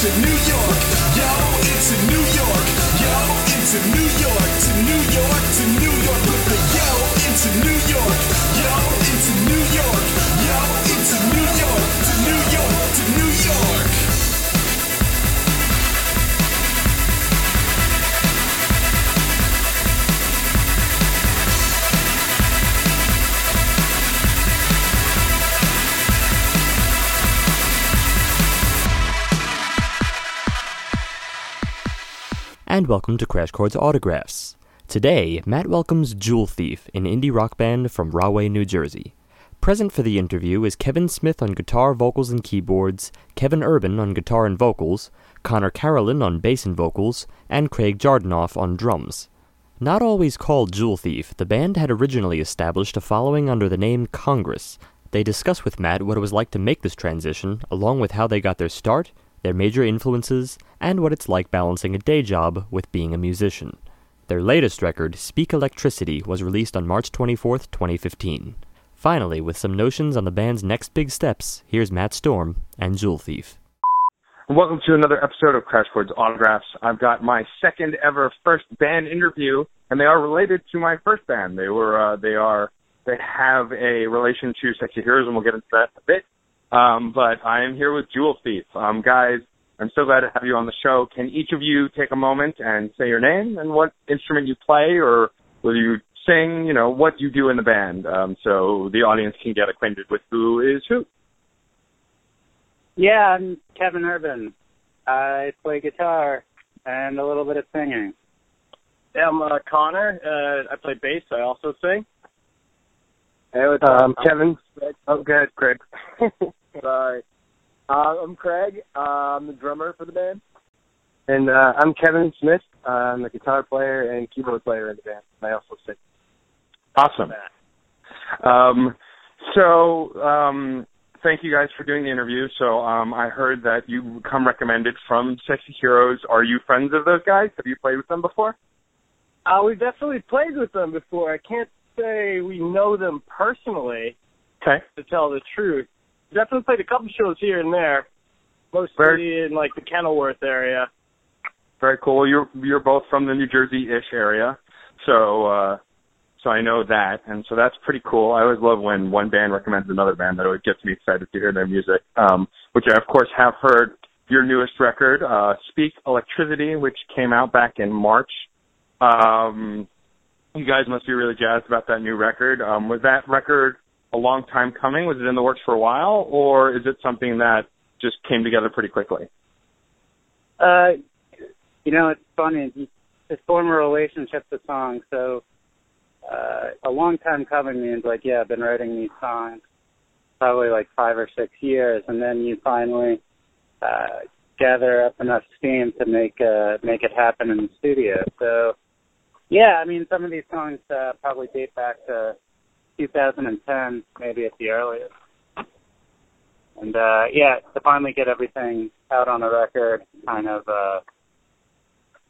into New York. Yo, into New York. Yo, into New York. To New York, and welcome to Crash Chords Autographs. Today, Matt welcomes Jewel Thief, an indie rock band from Rahway, New Jersey. Present for the interview is Kevin Smith on guitar, vocals, and keyboards, Kevin Urban on guitar and vocals, Conor Carolan on bass and vocals, and Craig Jardonoff on drums. Not always called Jewel Thief, the band had originally established a following under the name Congress. They discuss with Matt what it was like to make this transition, along with how they got their start, their major influences, and what it's like balancing a day job with being a musician. Their latest record, Speak Electricity, was released on March 24th, 2015. Finally, with some notions on the band's next big steps, here's Matt Storm and Jewel Thief. Welcome to another episode of Crash Chords Autographs. I've got my second ever first band interview, and they are related to my first band. They were, uh, they are, they have a relation to Sexy Heroes, and we'll get into that in a bit. Um, but I am here with Jewel Thief. Um, guys, I'm so glad to have you on the show. Can each of you take a moment and say your name and what instrument you play, or will you sing? You know what you do in the band, um, so the audience can get acquainted with who is who. Yeah, I'm Kevin Urban. I play guitar and a little bit of singing. Yeah, I'm uh, Conor. Uh, I play bass. I also sing. Hey, what's up? Um, Kevin. Oh, good, Craig. Sorry. Uh, I'm Craig. Uh, I'm the drummer for the band. And uh, I'm Kevin Smith. Uh, I'm the guitar player and keyboard player in the band. I also sing. Awesome. Um, so, um, thank you guys for doing the interview. So, um, I heard that you come recommended from Sexy Heroes. Are you friends of those guys? Have you played with them before? Uh, we've definitely played with them before. I can't say we know them personally, Okay. to tell the truth. Definitely played a couple shows here and there, mostly Very- in like the Kenilworth area. Very cool. You're you're both from the New Jersey-ish area, so uh, so I know that, and so that's pretty cool. I always love when one band recommends another band. That always gets me excited to hear their music. Um, which I of course have heard your newest record, uh, "Speak Electricity," which came out back in March. Um, you guys must be really jazzed about that new record. Um, was that record a long time coming? Was it in the works for a while, or is it something that just came together pretty quickly? Uh, you know, it's funny. It's former relationship to songs, so uh, a long time coming means like, yeah, I've been writing these songs probably like five or six years, and then you finally uh, gather up enough steam to make uh, make it happen in the studio. So, yeah, I mean, some of these songs uh, probably date back to 2010, maybe at the earliest. And uh yeah, to finally get everything out on a record, kind of uh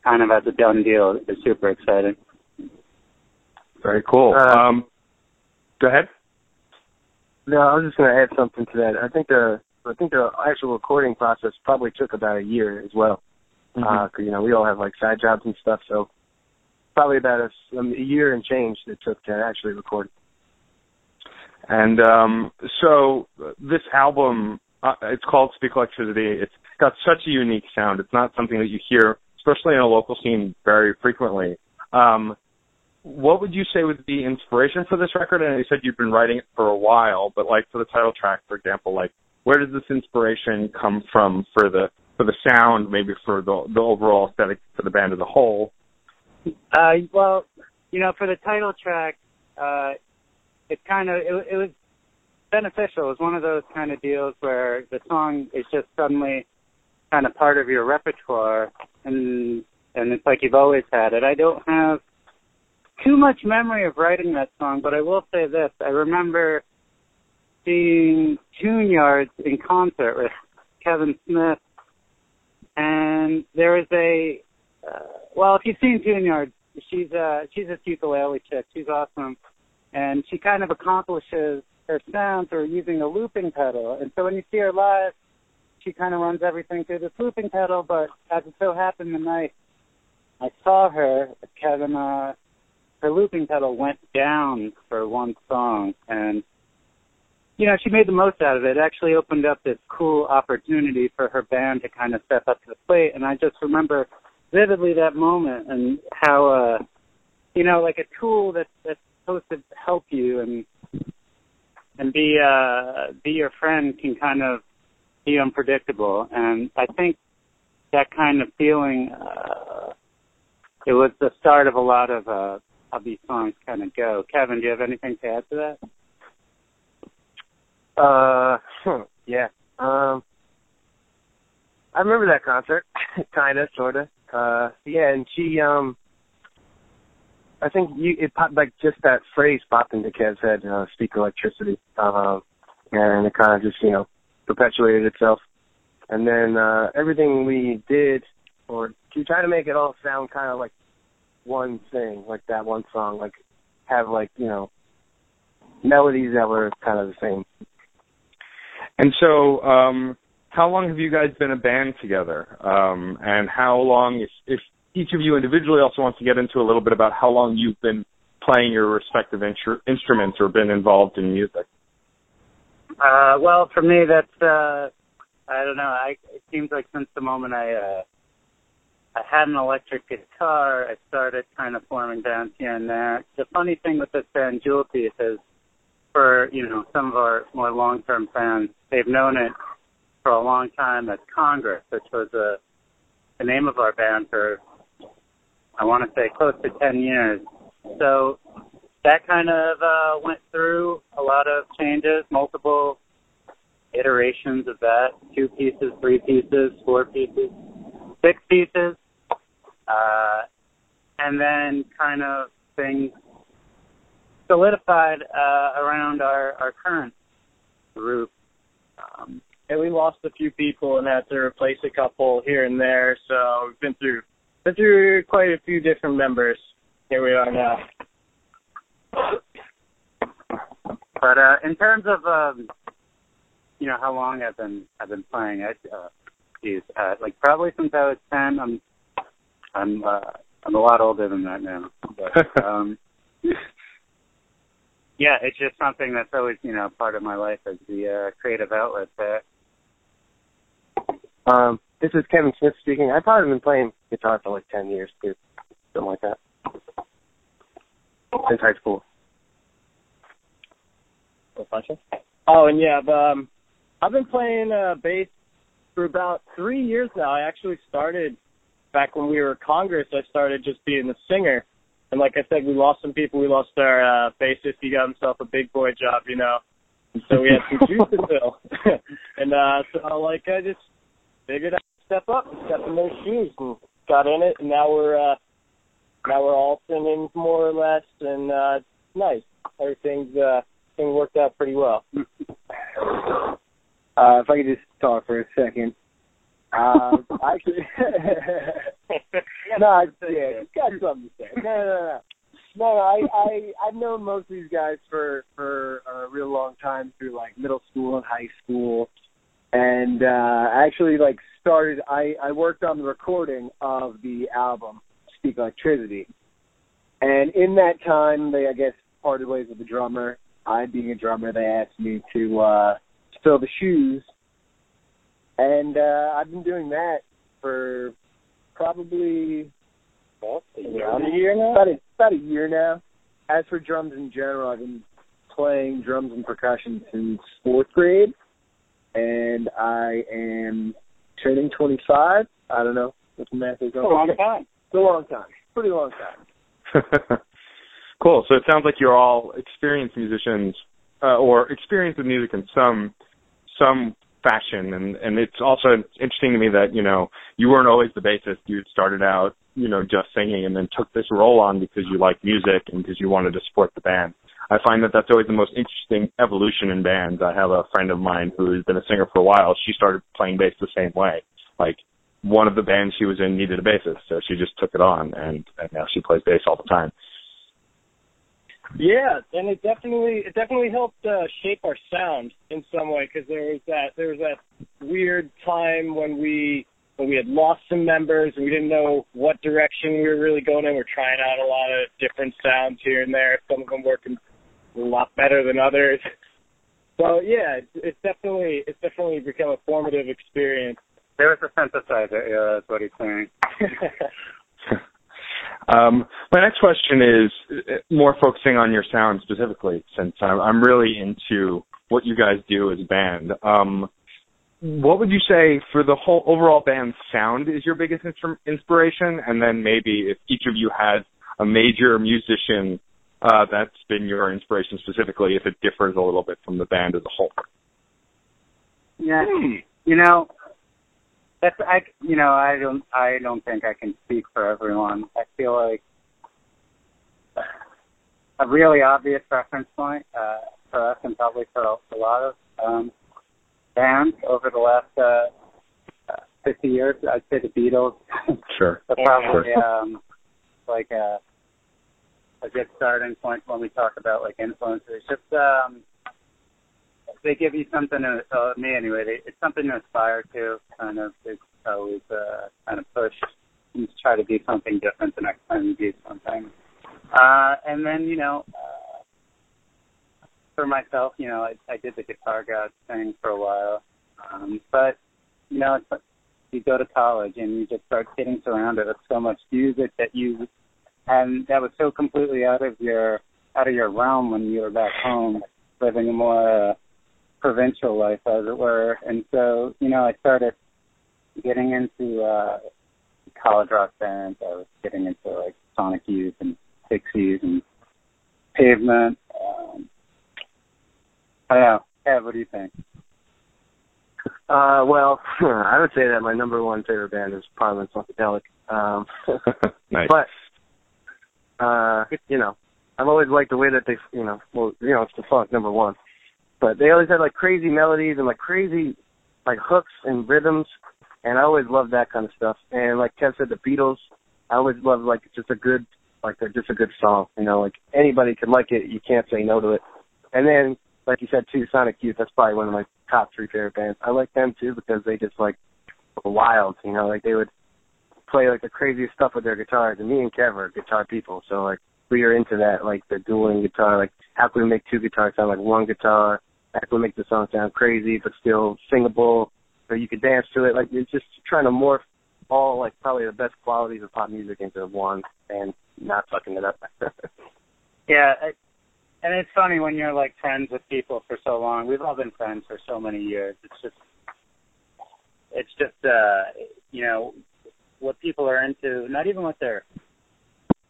kind of as a done deal, is super exciting. Very cool. Uh, um, go ahead. No, I was just going to add something to that. I think the I think the actual recording process probably took about a year as well. Mm-hmm. Uh 'cause you know we all have like side jobs and stuff, so probably about a, s- um, a year and change it took to actually record. And um, so this album, uh, it's called Speak Electricity. It's got such a unique sound. It's not something that you hear, especially in a local scene, very frequently. Um, what would you say would be inspiration for this record? And you said you've been writing it for a while, but like for the title track, for example, like where does this inspiration come from for the for the sound, maybe for the the overall aesthetic for the band as a whole? Uh well, you know, for the title track, uh it kind of it, it was beneficial. It was one of those kind of deals where the song is just suddenly kind of part of your repertoire and and it's like you've always had it. I don't have too much memory of writing that song, but I will say this. I remember seeing Tune Yards in concert with Kevin Smith and there was a uh, well, if you've seen Tune Yards, she's uh she's a ukulele chick. She's awesome. And she kind of accomplishes her sound through using a looping pedal. And so when you see her live, she kind of runs everything through this looping pedal, but as it so happened the night I saw her, Kevin, uh, her looping pedal went down for one song, and you know she made the most out of it. It actually opened up this cool opportunity for her band to kind of step up to the plate, and I just remember vividly that moment and how, uh, you know, like a tool that that's supposed to help you and and be uh be your friend can kind of be unpredictable and I think that kind of feeling uh it was the start of a lot of uh how these songs kind of go. Kevin, do you have anything to add to that? Uh, yeah. Um, I remember that concert, kinda, sorta. Uh, yeah, and she, um, I think you it popped like just that phrase popped into Kev's head, uh, speak electricity, um, and it kind of just you know perpetuated itself. And then uh, everything we did, or to try to make it all sound kind of like one thing, like that one song, like have like you know melodies that were kind of the same. And so, um, how long have you guys been a band together? Um, and how long, if, if each of you individually also wants to get into a little bit about how long you've been playing your respective instru- instruments or been involved in music? Uh, well, for me, that's uh, I don't know. I it seems like since the moment I uh, I had an electric guitar, I started kind of forming bands here and there. The funny thing with this band, Jewel Thief, is for you know some of our more long-term fans, they've known it for a long time as Congress, which was a the name of our band for I want to say close to 10 years. So that kind of uh, went through a lot of changes, multiple iterations of that, two pieces, three pieces, four pieces, six pieces, uh, and then kind of things solidified uh, around our, our current group. Um, and we lost a few people and had to replace a couple here and there. So we've been through been through quite a few different members. Here we are now. But uh, in terms of um, you know how long I've been I've been playing, I uh, geez, uh, like probably since I was ten. I'm I'm uh, I'm a lot older than that now. But um, yeah, it's just something that's always you know part of my life as the uh, creative outlet there. Um, this is Kevin Smith speaking. I've probably been playing guitar for like ten years too, something like that, since high school. Oh, and yeah, but, um, I've been playing uh, bass for about three years now. I actually started back when we were Congress. I started just being the singer, and like I said, we lost some people. We lost our uh, bassist. He got himself a big boy job, you know. And so we had some juice to fill. and uh so like I just figured I'd step up and step in those shoes and got in it and now we're uh now we're all singing more or less and uh it's nice. Everything's uh thing worked out pretty well. Uh, if I could just talk for a second. Um, actually, no, I, yeah, got something to say. No, no, no, no. no I, I, I've known most of these guys for for a real long time through like middle school and high school, and uh, I actually like started. I I worked on the recording of the album Speak Electricity, and in that time, they I guess parted ways with the drummer. I, being a drummer, they asked me to uh, fill the shoes, and uh, I've been doing that for probably Well, around a year now. About a, about a year now. As for drums in general, I've been playing drums and percussion since fourth grade, and I am turning 25. I don't know what the math is. a long time. It's a long time. Pretty long time. cool. So it sounds like you're all experienced musicians, uh, or experienced with music in some some fashion, and and it's also interesting to me that you know you weren't always the bassist. You started out you know just singing, and then took this role on because you like music and because you wanted to support the band. I find that that's always the most interesting evolution in bands. I have a friend of mine who has been a singer for a while. She started playing bass the same way. Like one of the bands she was in needed a bassist, so she just took it on, and, and now she plays bass all the time. Yeah, and it definitely it definitely helped uh, shape our sound in some way because there was that there was that weird time when we when we had lost some members and we didn't know what direction we were really going in. We're trying out a lot of different sounds here and there. Some of them working a lot better than others. So yeah, it's, it's definitely it's definitely become a formative experience. There was a synthesizer era, is what he's saying. um, my next question is uh, more focusing on your sound specifically, since I'm, I'm really into what you guys do as a band. Um, what would you say for the whole overall band sound is your biggest inspiration, and then maybe if each of you has a major musician uh, that's been your inspiration specifically, if it differs a little bit from the band as a whole. Yeah, you know, that's I. You know, I don't. I don't think I can speak for everyone. I feel like a really obvious reference point uh, for us, and probably for a lot of um, bands over the last uh, uh, 50 years. I'd say the Beatles. Sure. but probably um, like a, a good starting point when we talk about like influences. Just um, they give you something to uh, me anyway. They, it's something to aspire to. Kind of they always uh, kind of push and try to do something different the next time you do something. Uh, and then you know. Uh, for myself, you know, I, I did the guitar god thing for a while, um, but you know, it's you go to college and you just start getting surrounded with so much music that you, and that was so completely out of your out of your realm when you were back home, living a more uh, provincial life, as it were. And so, you know, I started getting into uh, college rock bands. I was getting into like Sonic Youth and Pixies and Pavement. Um, I don't know. Kev, what do you think? Uh, well, I would say that my number one favorite band is Parliament Funkadelic. Um, nice. but, uh, you know, I've always liked the way that they, you know, well, you know, it's the funk, number one. But they always had like crazy melodies and like crazy, like hooks and rhythms. And I always loved that kind of stuff. And like Kev said, the Beatles, I always loved like just a good, like a, just a good song. You know, like anybody could like it. You can't say no to it. And then like you said too, Sonic Youth. That's probably one of my top three favorite bands. I like them too because they just like wild. You know, like they would play like the craziest stuff with their guitars. And me and Kev are guitar people, so like we are into that, like the dueling guitar. Like how can we make two guitars sound like one guitar? How can we make the song sound crazy but still singable, so you could dance to it? Like it's just trying to morph all like probably the best qualities of pop music into one and not fucking it up. Yeah, I, and it's funny when you're like friends with people for so long. We've all been friends for so many years. It's just, it's just, uh, you know, what people are into. Not even what they're,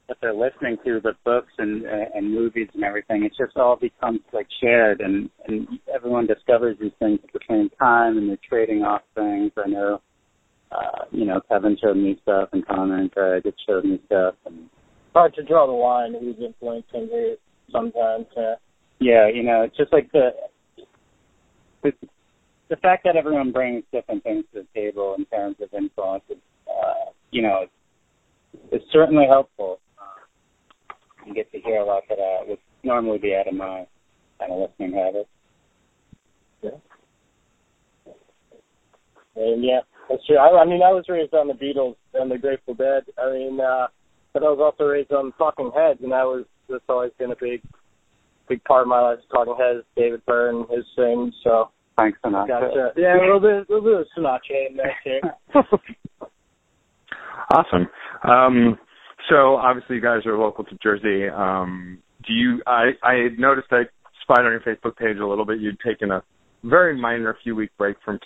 what they're listening to, but books and and movies and everything. It just all becomes like shared, and and everyone discovers these things at the same time, and they're trading off things. I know, uh, you know, Kevin showed me stuff, and Conor and Craig had showed me stuff, and Hard to draw the line who's influencing who sometimes. Uh, Yeah, you know, it's just like the the, the fact that everyone brings different things to the table in terms of influence, is, uh, you know, it's certainly helpful. Uh, you get to hear a lot that uh, would normally be out of my kind of listening habits. Yeah. And yeah, that's true. I, I mean, I was raised on the Beatles and the Grateful Dead. I mean, uh, but I was also raised on Talking Heads, and that was that's always been a big, big part of my life. Talking Heads, David Byrne, his things. So Thanks, Sinatra. gotcha. Yeah, a little bit, a little bit of Sinatra in there too. Awesome. Um, so obviously you guys are local to Jersey. Um, do you? I I noticed I spied on your Facebook page a little bit. You'd taken a very minor few week break from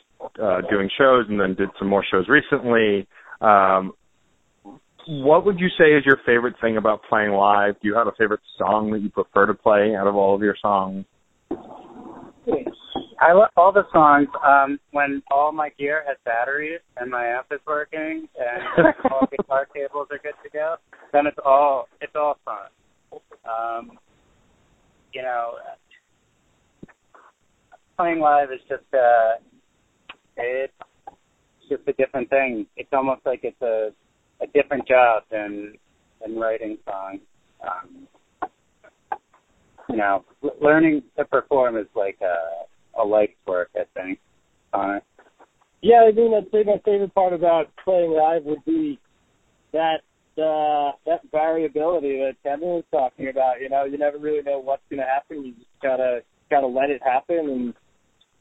uh, doing shows, and then did some more shows recently. Um, what would you say is your favorite thing about playing live? Do you have a favorite song that you prefer to play out of all of your songs? I love all the songs. Um, when all my gear has batteries and my amp is working and all guitar cables are good to go, then it's all it's all fun. Um, you know, playing live is just uh, it's just a different thing. It's almost like it's a a different job than than writing songs. Um, you know, learning to perform is like a a life's work. I think. Uh, Yeah, I mean, I'd say my favorite part about playing live would be that uh, that variability that Kevin was talking about. You know, you never really know what's going to happen. You just gotta gotta let it happen and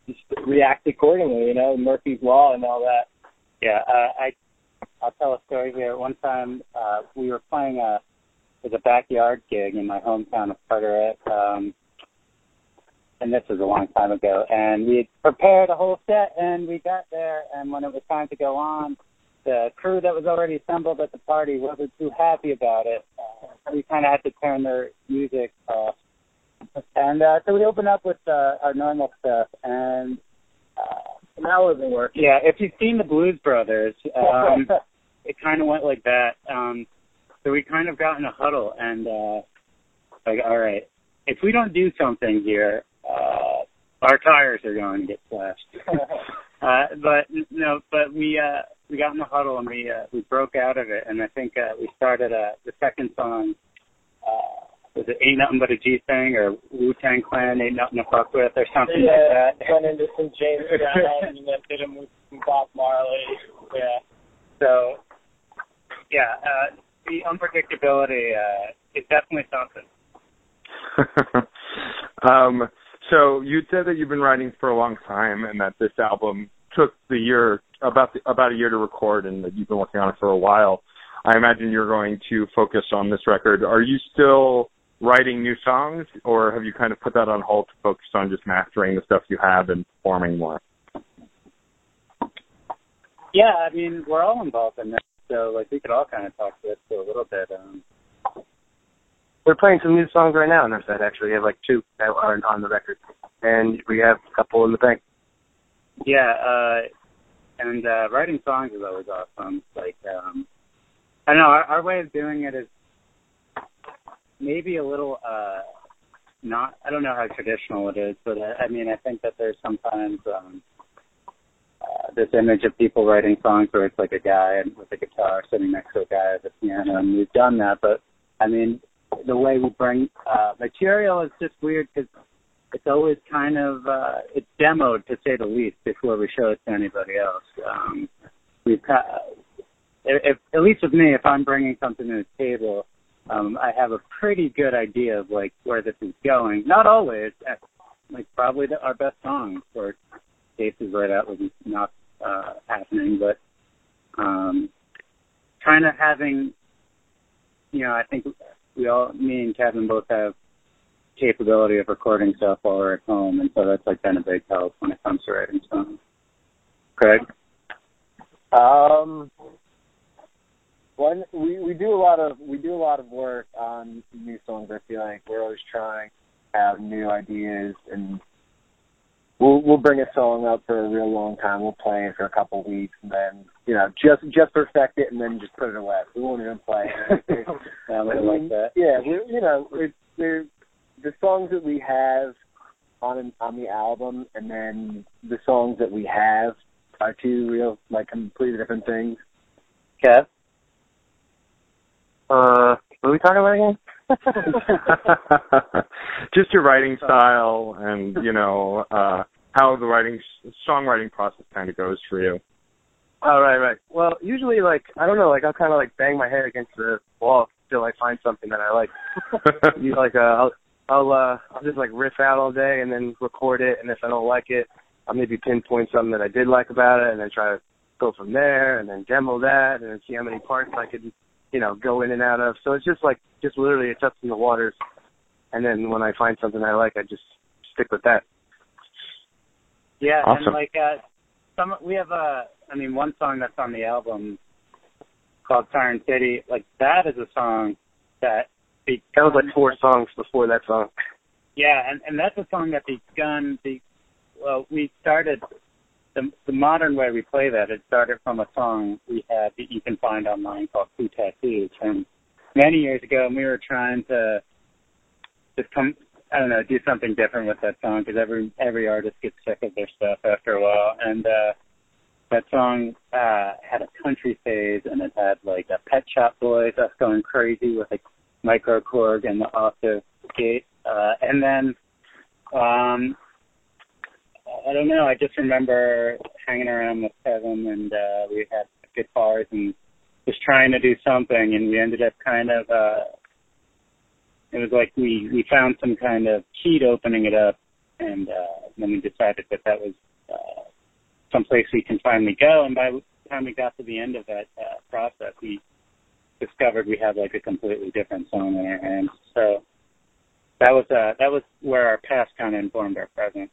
just react accordingly. You know, Murphy's law and all that. Yeah, uh, I I'll tell a story here. One time uh, we were playing a it was a backyard gig in my hometown of Carteret, um, and this was a long time ago. And we had prepared a whole set, and we got there, and when it was time to go on, the crew that was already assembled at the party wasn't too happy about it. Uh, we kind of had to turn their music off, and uh, so we opened up with uh, our normal stuff, and uh, And that wasn't working. yeah, if you've seen the Blues Brothers, um, it kind of went like that. Um, so we kind of got in a huddle and uh, like, all right, if we don't do something here, uh, our tires are going to get slashed. uh, but no, but we uh, we got in the huddle and we uh, we broke out of it, and I think uh, we started uh, the second song. Uh, was it Ain't Nothing But a G Thing or Wu Tang Clan Ain't Nothing to Fuck With or something like yeah, that? went into some James Brown and then did him with some Bob Marley. Yeah. So, yeah, uh, the unpredictability uh, is definitely something. um, so you said that you've been writing for a long time, and that this album took the year about the, about a year to record, and that you've been working on it for a while. I imagine you're going to focus on this record. Are you still writing new songs, or have you kind of put that on hold to focus on just mastering the stuff you have and performing more? Yeah, I mean, we're all involved in this, so like we could all kind of talk to this for a little bit. Um, We're playing some new songs right now on our side. Actually, we have like two that aren't on the record, and we have a couple in the bank. yeah, uh, and uh, writing songs is always awesome. Like, um, I don't know, our, our way of doing it is maybe a little uh, not. I don't know how traditional it is, but I, I mean, I think that there's sometimes. Um, uh, this image of people writing songs where it's like a guy with a guitar sitting next to a guy at the piano, and we've done that. But I mean, the way we bring uh, material is just weird because it's always kind of uh, it's demoed to say the least before we show it to anybody else. Um, we've got, if, at least with me, if I'm bringing something to the table, um, I have a pretty good idea of like where this is going. Not always, uh, like probably the, our best song for cases where that was not uh, happening, but um, kind of having, you know, I think we all, me and Kevin both have capability of recording stuff while we're at home, and so that's like been a big help when it comes to writing songs. Craig? Um, one we we do a lot of we do a lot of work on new songs. I feel like we're always trying to have new ideas, and we'll we'll bring a song up for a real long time. We'll play it for a couple weeks, and then you know just just perfect it, and then just put it away. We won't even play it. I would like that. Yeah, we, you know, it's they're the songs that we have on on the album, and then the songs that we have are two real like completely different things. Kev? Uh, what are we talking about again? just your writing style and you know uh how the writing songwriting process kind of goes for you Oh, right, right. Well, usually, like, I don't know, like, I'll kind of, like, bang my head against the wall till I find something that I like. you like, uh, I'll, I'll, uh, I'll just, like, riff out all day and then record it, and if I don't like it, I'll maybe pinpoint something that I did like about it, and then try to go from there, and then demo that, and then see how many parts I could, you know, go in and out of. So it's just, like, just literally a touch in the waters, and then when I find something I like, I just stick with that. Yeah, Awesome. and like uh some we have a I mean one song that's on the album called Siren City, like that is a song that be That was, like, four songs before that song. yeah, and and that's a song that begun the well, we started the the modern way we play that, it started from a song we had that you can find online called Two Tattoos from many years ago and we were trying to just come I don't know, do something different with that song because every every artist gets sick of their stuff after a while. And uh that song uh had a country phase and it had like a Pet Shop Boys us going crazy with like microKORG and the octave gate. Uh, and then, um, I don't know. I just remember hanging around with Kevin, and uh, we had guitars and was trying to do something, and we ended up kind of. uh It was like we we found some kind of key to opening it up, and uh, then we decided that that was uh, someplace we can finally go. And by the time we got to the end of that uh, process, we discovered we had like a completely different song in our hands. So that was uh that was where our past kind of informed our present.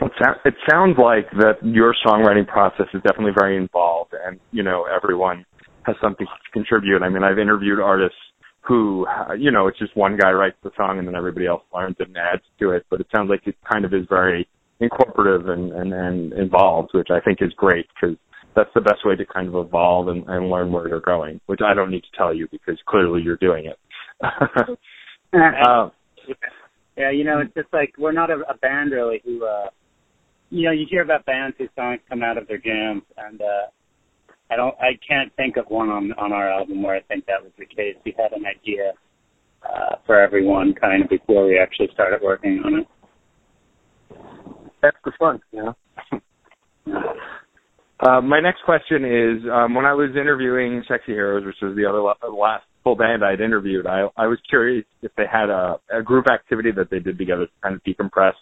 It sou- It sounds like that your songwriting process is definitely very involved, and you know everyone has something to contribute. I mean, I've interviewed artists who, uh, you know, it's just one guy writes the song and then everybody else learns it and adds to it. But it sounds like it kind of is very incorporative and and, and involved, which I think is great because that's the best way to kind of evolve and, and learn where you're going. Which I don't need to tell you because clearly you're doing it. uh, yeah, you know, it's just like we're not a, a band really who uh you know, you hear about bands whose songs come out of their jams and uh I don't I can't think of one on on our album where I think that was the case. We had an idea uh for everyone kind of before we actually started working on it. That's the fun, you know. Uh, my next question is, um, when I was interviewing Sexy Heroes, which was the other the last full band I'd interviewed, I, I was curious if they had a, a group activity that they did together to kind of decompress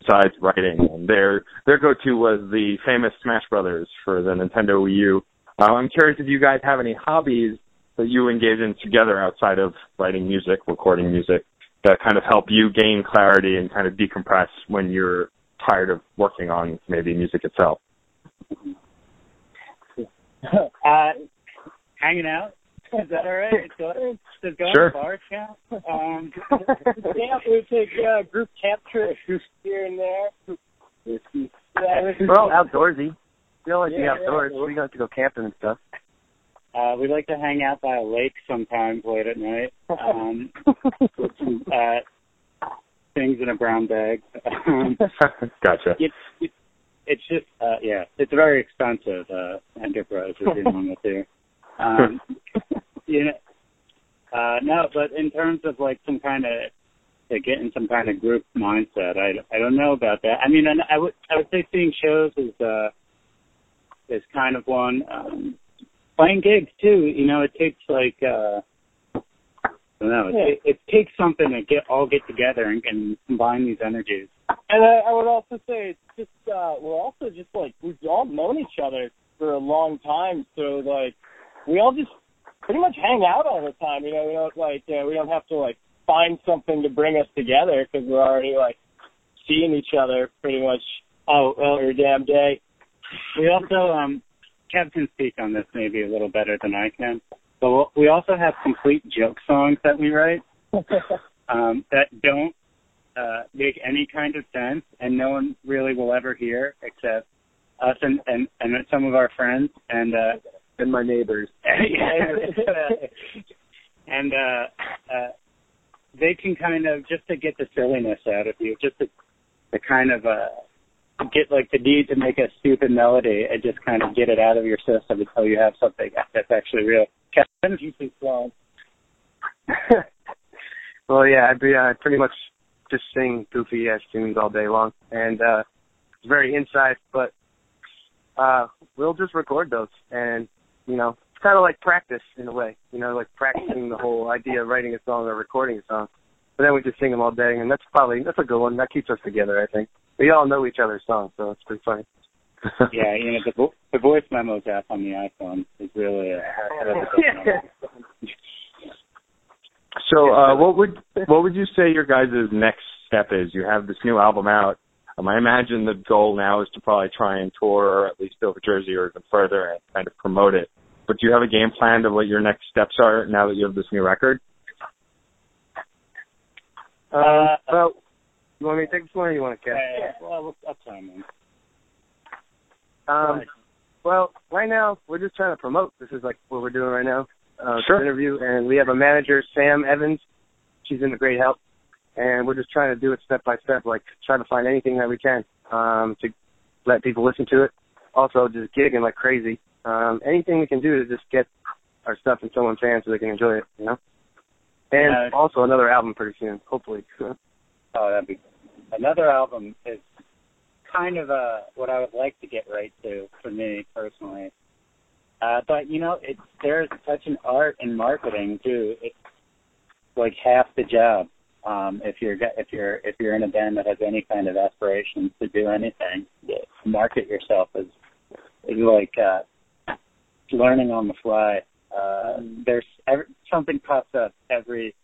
besides writing. And their their go-to was the famous Smash Brothers for the Nintendo Wii U. Uh, I'm curious if you guys have any hobbies that you engage in together outside of writing music, recording music, that kind of help you gain clarity and kind of decompress when you're tired of working on maybe music itself. uh hanging out. Is that all right? Go, going Sure. to bars count? Um Camp, we take uh, group camp trips here and there. Yeah, We're all outdoorsy. We all like Yeah, outdoors. yeah. We like to go camping and stuff. Uh, we like to hang out by a lake sometimes late at night. Um, with some uh, things in a brown bag. Um, gotcha. it, it, it's just, uh, yeah, it's a very expensive uh, enterprise we're dealing with here. Um, you know, uh, no, but in terms of like some kind of to get in some kind of group mindset, I I don't know about that. I mean, I, I would I would say seeing shows is uh is kind of one. Um, playing gigs too, you know, it takes like uh I don't know, it, it, it takes something to get all get together and, and combine these energies. And I, I would also say it's just uh we're also just like we've all known each other for a long time, so like we all just pretty much hang out all the time. You know, we don't like uh, we don't have to like find something to bring us together because we're already like seeing each other pretty much Oh, well, every damn day. We also um Kev can speak on this maybe a little better than I can. But we'll- we also have complete joke songs that we write um, that don't uh, make any kind of sense, and no one really will ever hear except us and and, and some of our friends. And uh, And my neighbors. and uh, uh, they can kind of just to get the silliness out of you, just to, to kind of uh, get like the need to make a stupid melody and just kind of get it out of your system until you have something that's actually real. Kevin, you think song? well, yeah, I'd be uh, pretty much just sing goofy ass tunes all day long, and uh it's very inside, but uh we'll just record those, and you know, it's kind of like practice in a way, you know, like practicing the whole idea of writing a song or recording a song. But then we just sing them all day, and that's probably that's a good one. That keeps us together, I think. We all know each other's songs, so it's pretty funny. Yeah, you know the vo- the voice memos app on the iPhone is really a head of the So, uh, what would what would you say your guys' next step is? You have this new album out. Um, I imagine the goal now is to probably try and tour, or at least over Jersey, or even further, and kind of promote it. But do you have a game plan of what your next steps are now that you have this new record? Uh, well, you want me to take this one, or you want to catch? Yeah, well, that's fine, man. Um, well, right now we're just trying to promote. This is like what we're doing right now. Uh, Sure. interview, and we have a manager, Sam Evans. She's in been a great help, and we're just trying to do it step by step, like trying to find anything that we can um, to let people listen to it. Also, just gigging like crazy. Um, anything we can do to just get our stuff in someone's hands so they can enjoy it. You know. and Uh, also another album pretty soon, hopefully. Oh, that'd be another album is kind of uh what I would like to get right to for me personally. Uh, but you know, it's there's such an art in marketing too. It's like half the job. Um, if you're if you're if you're in a band that has any kind of aspirations to do anything, market yourself is is like uh, learning on the fly. Uh, there's every, something pops up every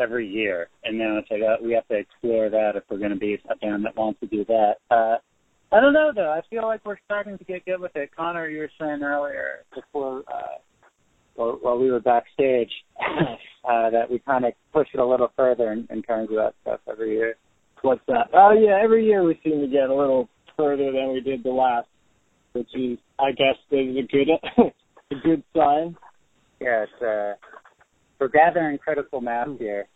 every year, and now it's like uh, we have to explore that if we're going to be a band that wants to do that. Uh, I don't know though. I feel like we're starting to get good with it. Conor, you were saying earlier before uh, while, while we were backstage uh, that we kind of push it a little further in, in terms of that stuff every year. What's that? Oh yeah, every year we seem to get a little further than we did the last, which is I guess is a good a good sign. Yeah, it's uh, we're gathering critical mass here,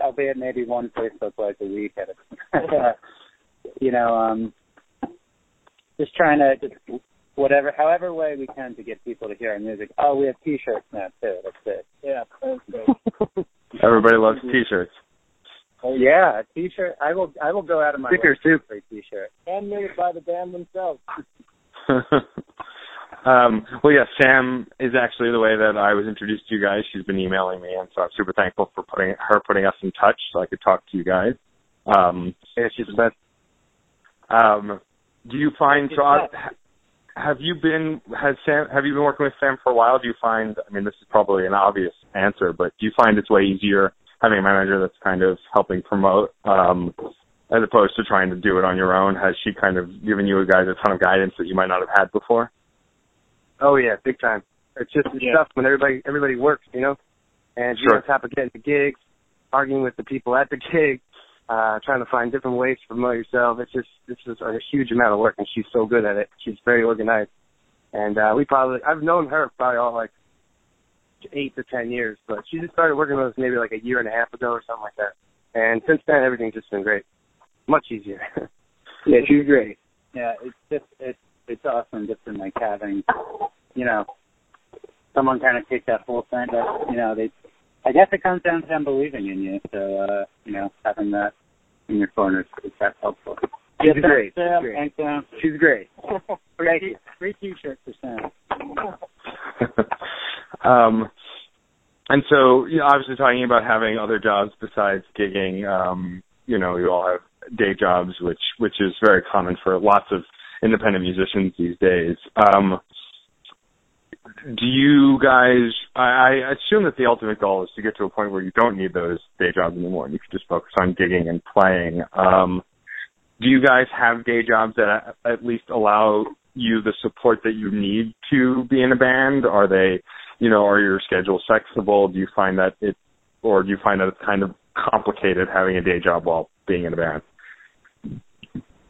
albeit maybe one Facebook like a week at a you know, um just trying to just whatever however way we can to get people to hear our music. Oh, we have t shirts now too, that's it. Yeah, that's good. Everybody loves T-shirts. Oh yeah, a t shirt I will I will go out of my Stickers way too. for a t shirt. and made by the band themselves. um, well, yeah, Sam is actually the way that I was introduced to you guys. She's been emailing me, and so I'm super thankful for putting her putting us in touch so I could talk to you guys. Um, Yeah, she's the best. um, do you find so? I, have you been has Sam have you been working with Sam for a while? Do you find I mean this is probably an obvious answer, but do you find it's way easier having a manager that's kind of helping promote um as opposed to trying to do it on your own? Has she kind of given you guys a ton of guidance that you might not have had before? Oh yeah, big time. It's just it's Yeah. tough when everybody everybody works, you know, and Sure. you're on top of getting the gigs, arguing with the people at the gig, uh, trying to find different ways to promote yourself. It's just this is a huge amount of work, and she's so good at it. She's very organized, and uh, we probably I've known her probably all like eight to ten years, but she just started working with us maybe like a year and a half ago or something like that. And since then, everything's just been great, much easier. Yeah, she's great. Yeah, it's just it's it's awesome just in like having, you know, someone kind of take that whole thing. That you know, they. I guess it comes down to them believing in you. So uh, you know, having that in your corner is is that helpful. She's Yeah, great. Sam, She's great. Thanks, Sam. She's great. Free, t- free t-shirt for Sam. um, and so, you know, obviously talking about having other jobs besides gigging, um, you know, you all have day jobs, which which is very common for lots of independent musicians these days. Um, do you guys? I, I assume that the ultimate goal is to get to a point where you don't need those day jobs anymore, and you can just focus on gigging and playing. Um, do you guys have day jobs that at least allow you the support that you need to be in a band? Are they, you know, are your schedules flexible? Do you find that it, or do you find that it's kind of complicated having a day job while being in a band?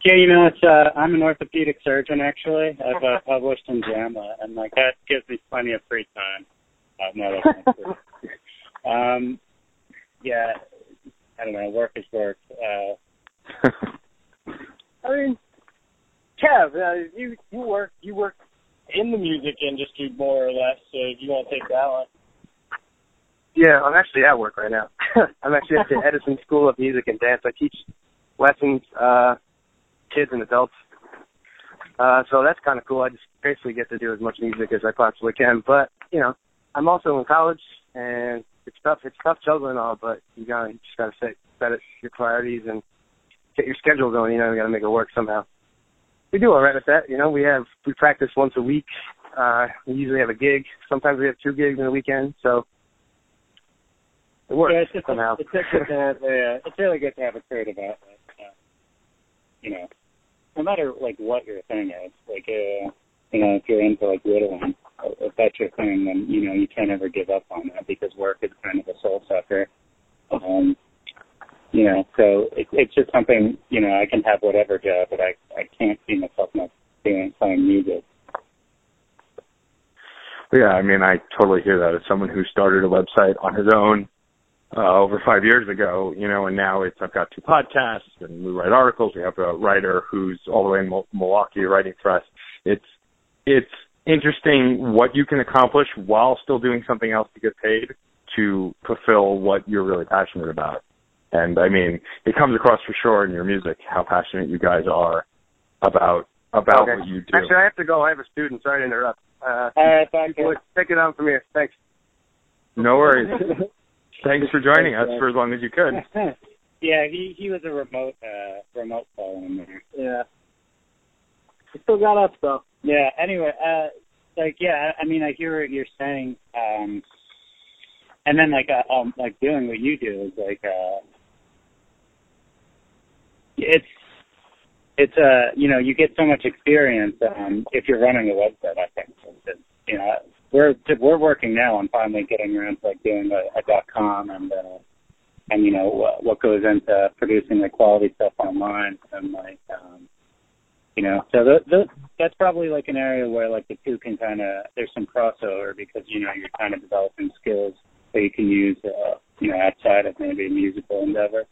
Yeah, you know, it's uh I'm an orthopedic surgeon actually. I've uh, published in JAMA and like that gives me plenty of free time. Uh, no, that's not true. um yeah, I don't know, work is work. Uh I mean, Kev, uh, you you work you work in the music industry more or less. So if you want to take that one, Yeah, I'm actually at work right now. I'm actually at the Edison School of Music and Dance. I teach lessons, uh, kids and adults. Uh, so that's kind of cool. I just basically get to do as much music as I possibly can. But you know, I'm also in college, and it's tough. It's tough juggling all, but you gotta you just gotta set set it, your priorities and get your schedule going. You know, you gotta make it work somehow. We do all right at that. You know, we have we practice once a week. Uh, we usually have a gig. Sometimes we have two gigs in a weekend. So it works yeah, it's just somehow. it's just good to have a, it's really good to have a creative outlet. Uh, you know, no matter like what your thing is, like uh, you know, if you're into like whittling, if that's your thing, then you know you can't ever give up on that because work is kind of a soul sucker. Um, you know, so it, it's just something you know I can have whatever job, but I I can't see myself not doing playing music. Yeah, I mean, I totally hear that. As someone who started a website on his own uh, over five years ago, you know, and now it's I've got two podcasts and we write articles. We have a writer who's all the way in Milwaukee writing for us. It's it's interesting what you can accomplish while still doing something else to get paid. to fulfill what you're really passionate about. And I mean, it comes across for sure in your music how passionate you guys are about about Okay. what you do. Actually, I have to go. I have a student. Sorry to interrupt. Uh, All right, thank you. take it on from here. Thanks. no worries. Thanks for joining us for as long as you could. yeah, he he was a remote uh remote call in there. Yeah. We still got us though. Yeah. Anyway, uh, like yeah, I I mean, I hear what you're saying. Um, and then like uh, um like doing what you do is like uh, it's it's uh you know you get so much experience um if you're running a website. I think It's, you know we're we're working now on finally getting around to like doing a, a dot com and uh and you know what, what goes into producing the quality stuff online and like um you know so th- th- that's probably like an area where like the two can kind of there's some crossover because you know you're kind of developing skills that you can use uh you know outside of maybe a musical endeavor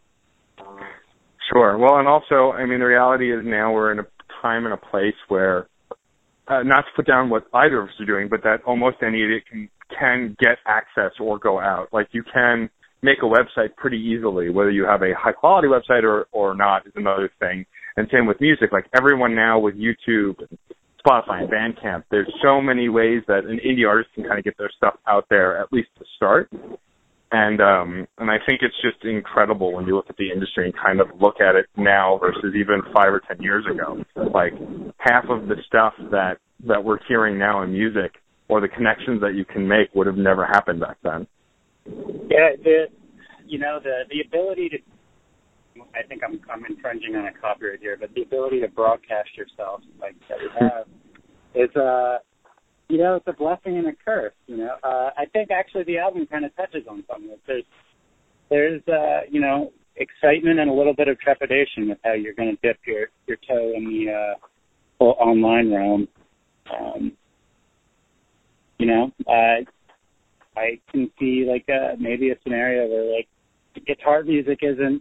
Sure. Well, and also, I mean, the reality is now we're in a time and a place where, uh, not to put down what either of us are doing, but that almost any idiot can can get access or go out. Like you can make a website pretty easily, whether you have a high quality website or or not is another thing. And same with music. Like everyone now with YouTube and Spotify and Bandcamp, there's so many ways that an indie artist can kind of get their stuff out there at least to start and um and I think it's just incredible when you look at the industry and kind of look at it now versus even five or ten years ago. Like half of the stuff that that we're hearing now in music or the connections that you can make would have never happened back then. Yeah, the you know the the ability to I think I'm I'm infringing on a copyright here, but the ability to broadcast yourself like that we have is uh you know it's a blessing and a curse. You know, uh, I think actually the album kind of touches on something. There's there's uh you know excitement and a little bit of trepidation with how you're going to dip your your toe in the uh online realm. Um, you know, I I can see like uh maybe a scenario where like guitar music isn't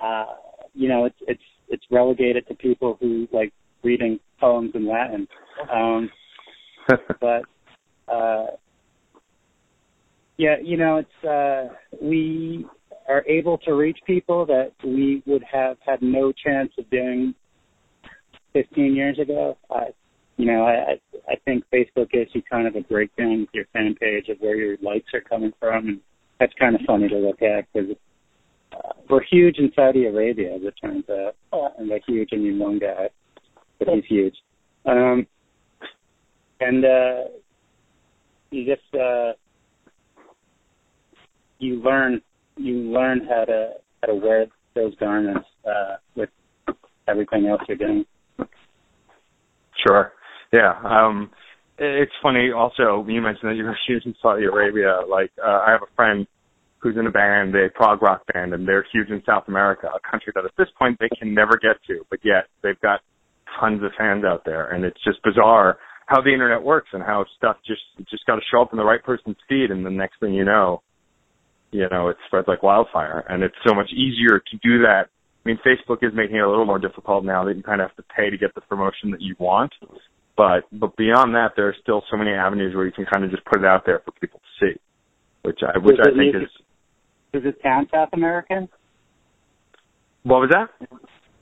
uh you know it's it's it's relegated to people who like reading poems in Latin. Um but uh yeah, you know, it's uh we are able to reach people that we would have had no chance of doing 15 years ago. I you know, I I think Facebook gives you kind of a breakdown with your fan page of where your likes are coming from, and that's kind of funny to look at because uh, we're huge in Saudi Arabia, as it turns out, and we're huge in guy, but he's huge. Um, and uh, you just uh, you learn you learn how to how to wear those garments uh, with everything else you're doing. Sure. Yeah. Um it's funny also you mentioned that you're huge in Saudi Arabia. Like uh, I have a friend who's in a band, a prog rock band, and they're huge in South America, a country that at this point they can never get to, but yet they've got tons of fans out there, and it's just bizarre how the internet works and how stuff just just got to show up in the right person's feed, and the next thing you know, you know, it spreads like wildfire, and it's so much easier to do that. I mean, Facebook is making it a little more difficult now that you kind of have to pay to get the promotion that you want, but but beyond that, there are still so many avenues where you can kind of just put it out there for people to see, which I which I think is Does it sound South American? what was that?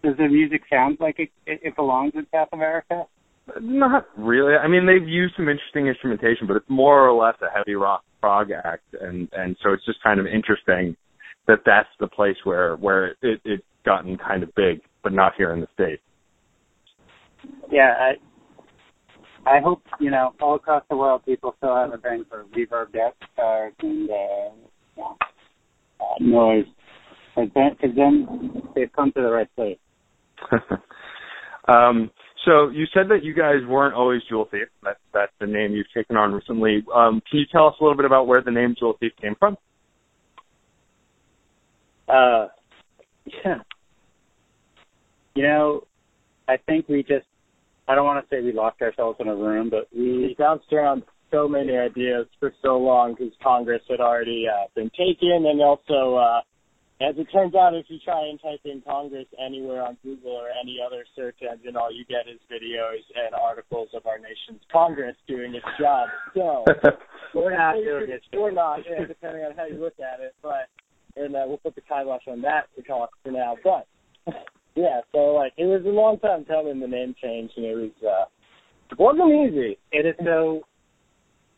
Does the music sound like it, it, it belongs in South America? Not really. I mean, they've used some interesting instrumentation, but it's more or less a heavy rock prog act, and and so it's just kind of interesting that that's the place where where it it gotten kind of big, but not here in the states. Yeah, I I hope you know all across the world people still have a thing for reverb depth guitars and uh, yeah, uh, noise, because then, then they've come to the right place. um, so you said that you guys weren't always Jewel Thief. That's that's the name you've taken on recently. Um, can you tell us a little bit about where the name Jewel Thief came from? Uh, yeah. You know, I think we just, I don't want to say we locked ourselves in a room, but We we, bounced around so many ideas for so long because Congress had already uh, been taken, and also, uh, as it turns out, if you try and type in Congress anywhere on Google or any other search engine, all you get is videos and articles of our nation's Congress doing its job. So We're not doing it. Or not, yeah, depending on how you look at it. But and uh, we'll put the kibosh on that to talk for now. But yeah, so like it was a long time coming the name change, and it was uh, it wasn't easy. It is so.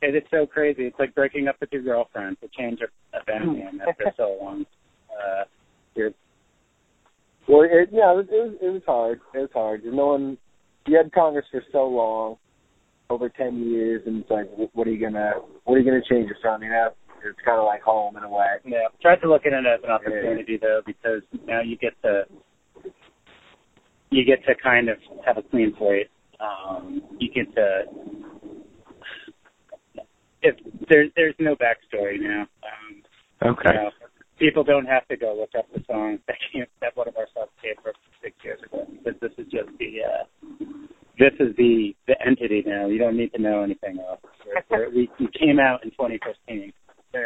It is so crazy. It's like breaking up with your girlfriend to change band name after so long. Uh, you're Well, it, yeah, it was, it was it was hard. It was hard. No one. You had Congress for so long, over ten years, and it's like, what are you gonna, what are you gonna change it from? You know, it's kind of like home in a way. Yeah, try to look at it as an opportunity though, because now you get to you get to kind of have a clean slate. Um, you get to if there's there's no backstory now. Um, Okay. you know, people don't have to go look up the song that came, that one of our subs came from six years ago. Because this is just the uh, this is the the entity now. You don't need to know anything else. We're, we're, we we came out in 2015. Yeah.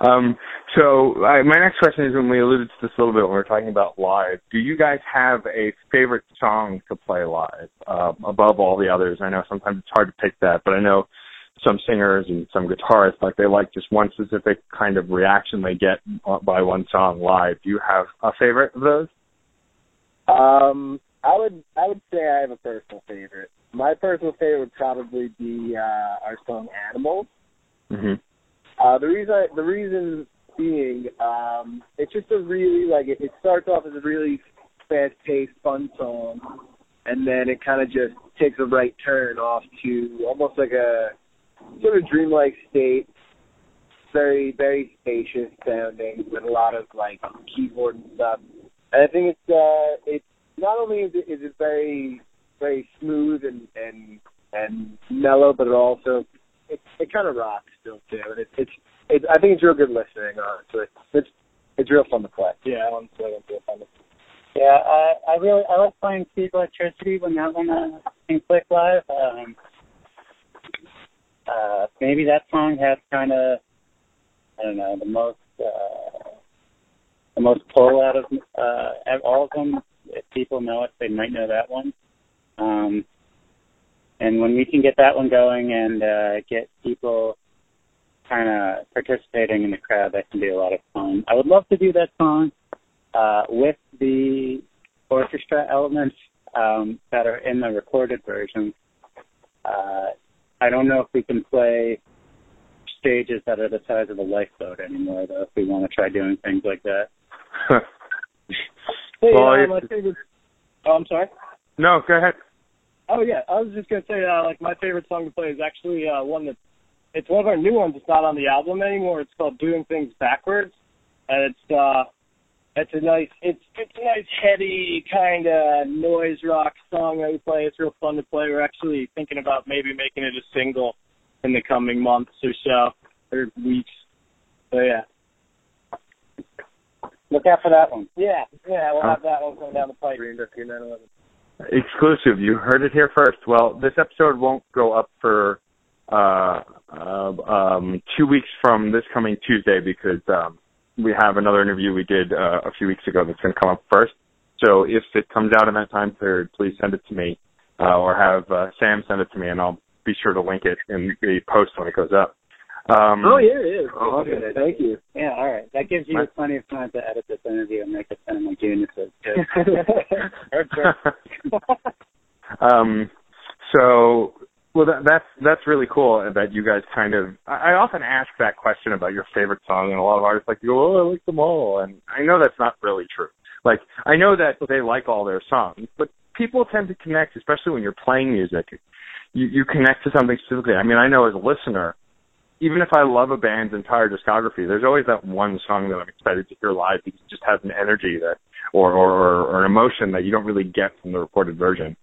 Um, so I, my next question is when we alluded to this a little bit when we were talking about live. Do you guys have a favorite song to play live uh, above all the others? I know sometimes it's hard to pick that, but I know some singers and some guitarists like they like just one specific kind of reaction they get by one song live. Do you have a favorite of those? Um, I would I would say I have a personal favorite. My personal favorite would probably be uh, our song "Animals." hmm Uh, the reason I, the reason being, um, it's just a really like it, it starts off as a really fast paced, fun song, and then it kind of just takes a right turn off to almost like a sort of dreamlike state. Very very spacious sounding with a lot of like keyboard and stuff. And I think it's uh it's not only is it is it very very smooth and and and mellow, but it also it it kind of rocks still too. And it's it's it's I think it's real good listening. Honestly, it's it's real fun to play. Yeah, I'm still real fun. Yeah, I I really I like playing Speak Electricity when that one uh, can click live. Um, uh, maybe that song has kind of I don't know the most uh, the most pull out of uh, all of them. If people know it, they might know that one. Um, and when we can get that one going and uh, get people kind of participating in the crowd, that can be a lot of fun. I would love to do that song uh, with the orchestra elements um, that are in the recorded version. Uh, I don't know if we can play stages that are the size of a lifeboat anymore, though. If we want to try doing things like that. Hey, Well, uh, my favorite. Oh, I'm sorry. no, go ahead. Oh yeah, I was just gonna say uh, like my favorite song to play is actually uh, one that it's one of our new ones. It's not on the album anymore. It's called "Doing Things Backwards," and it's uh, it's a nice it's it's a nice heady kind of noise rock song that we play. It's real fun to play. We're actually thinking about maybe making it a single in the coming months or so or weeks. So yeah, Look out for that one. yeah, yeah. We'll have that one coming down the pipe. Exclusive. You heard it here first. Well, this episode won't go up for uh, uh, um, two weeks from this coming Tuesday because um, we have another interview we did uh, a few weeks ago that's going to come up first. So if it comes out in that time period, please send it to me uh, or have uh, Sam send it to me, and I'll be sure to link it in the post when it goes up. Um, Oh yeah, it is. Oh, okay, thank you. Yeah, all right. That gives you My- plenty of time to edit this interview and make it sound like geniuses. um, so, well, that, that's that's really cool that you guys kind of. I, I often ask that question about your favorite song, and a lot of artists like to go, "Oh, I like them all," and I know that's not really true. Like, I know that they like all their songs, but people tend to connect, especially when you're playing music. You you connect to something specifically. I mean, I know as a listener, even if I love a band's entire discography, there's always that one song that I'm excited to hear live because it just has an energy that, or, or, or, or an emotion that you don't really get from the recorded version.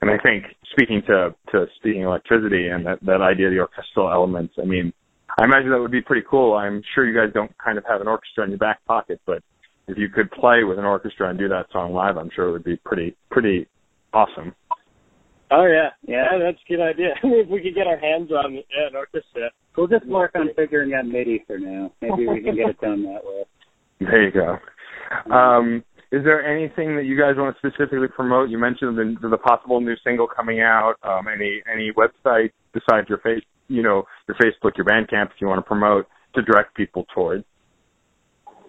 And I think speaking to, to speaking electricity and that, that idea of the orchestral elements, I mean, I imagine that would be pretty cool. I'm sure you guys don't kind of have an orchestra in your back pocket, but if you could play with an orchestra and do that song live, I'm sure it would be pretty, pretty awesome. Oh yeah, Yeah. that's a good idea. If we could get our hands on yeah, an orchestra. We'll just work on figuring out MIDI for now. Maybe we can get it done that way. There you go. Um, is there anything that you guys want to specifically promote? You mentioned the, the possible new single coming out. Um, any any website besides your face, you know, your Facebook, your Bandcamp, if you want to promote to direct people toward.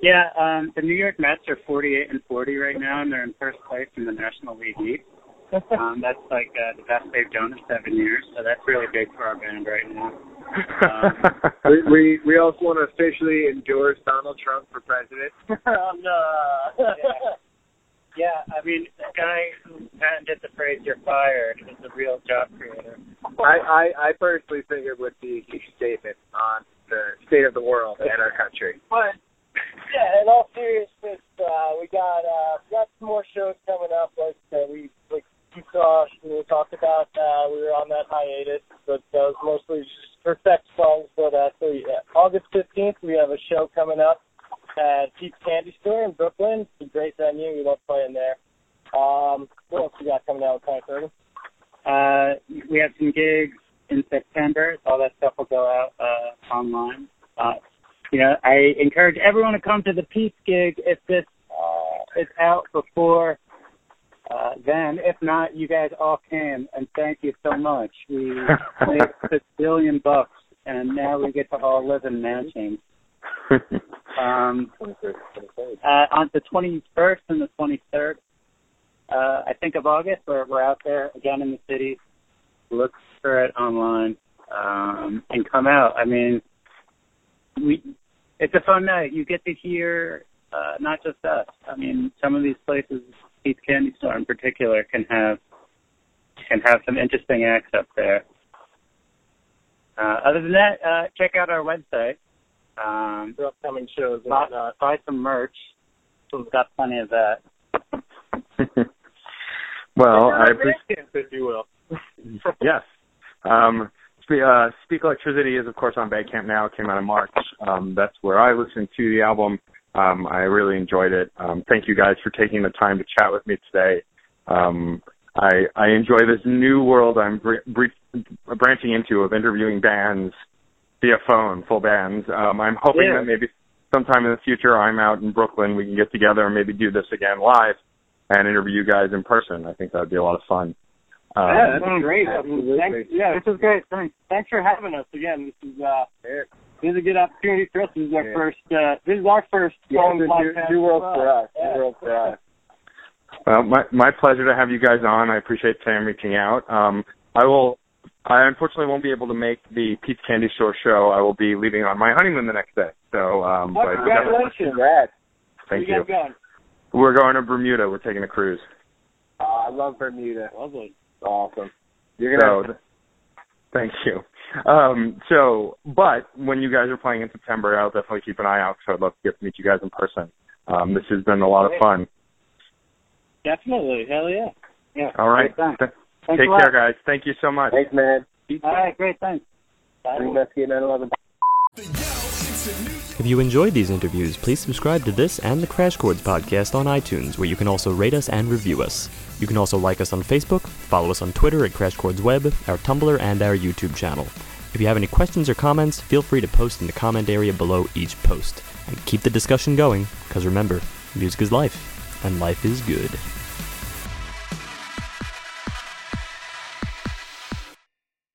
Yeah, um, the New York Mets are 48 and 40 right now, and they're in first place in the National League East. um, that's like uh, the best they've done in seven years, so that's really big for our band right now. Um, we, we we also want to officially endorse Donald Trump for president. oh, no. yeah, I mean, the guy who patented the phrase "you're fired" is a real job creator. I, I I personally think it would be a huge statement on the state of the world and our country. But yeah, in all seriousness, uh, we got uh, we got some more shows coming up. Like uh, we like you saw, we talked about. Uh, we were on that hiatus, but that was mostly just sex songs. But uh, so yeah, August fifteenth, we have a show coming up at Pete's Candy Store in Brooklyn. It's a great venue. We love playing there. Um, what else we got coming out with Thirty? Uh, we have some gigs in September. All that stuff will go out uh, online. Uh, you know, I encourage everyone to come to the Pete's gig if this uh, is out before uh, then. If not, you guys all came, and thank you so much. We made six billion bucks, and now we get to all live in mansions. Um, uh, on the 21st and the 23rd, uh, I think of August, we're, we're out there again in the city. Look for it online um, and come out. I mean, we it's a fun night. You get to hear uh, not just us. I mean, some of these places, Pete's Candy Store in particular, can have can have some interesting acts up there. Uh, other than that, uh, check out our website. Um, For upcoming shows and buy, whatnot. buy some merch. We've got plenty of that. well, I appreciate if you will. yes. Um, uh, Speak Electricity is, of course, on Bandcamp now. It came out in March. Um, that's where I listened to the album. Um, I really enjoyed it. Um, thank you guys for taking the time to chat with me today. Um, I, I enjoy this new world I'm br- br- branching into of interviewing bands via phone, full bands. Um, I'm hoping Yeah. that maybe sometime in the future I'm out in Brooklyn. We can get together and maybe do this again live and interview you guys in person. I think that would be a lot of fun. Um, yeah, that sounds great. Absolutely. Thanks, yeah, this is great. Thanks. Thanks for having us again. This is uh, this is a good opportunity for us. This is our Yeah. first. Uh, this is our first Yeah, phone it's new, podcast. new world as for us. Yeah. New world for us. Well, my my pleasure to have you guys on. I appreciate Sam reaching out. Um, I will. I unfortunately won't be able to make the Pete's Candy Store show. I will be leaving on my honeymoon the next day. So, um, but congratulations. Congrats. thank Where you. guys going? We're going to Bermuda. We're taking a cruise. Oh, I love Bermuda. Lovely. Awesome. You're gonna. So, th- thank you. Um, so, but when you guys are playing in September, I'll definitely keep an eye out. So I'd love to get to meet you guys in person. Um, this has been a lot of fun. Definitely. Hell yeah. Yeah. All right. Great, thanks. Th- Thanks Take a lot. care, guys. Thank you so much. Thanks, man. All right, great. Thanks. Bring Mesky 911. If you enjoyed these interviews, please subscribe to this and the Crash Chords podcast on iTunes, where you can also rate us and review us. You can also like us on Facebook, follow us on Twitter at Crash Chords Web, our Tumblr, and our YouTube channel. If you have any questions or comments, feel free to post in the comment area below each post. And keep the discussion going, because remember, music is life, and life is good.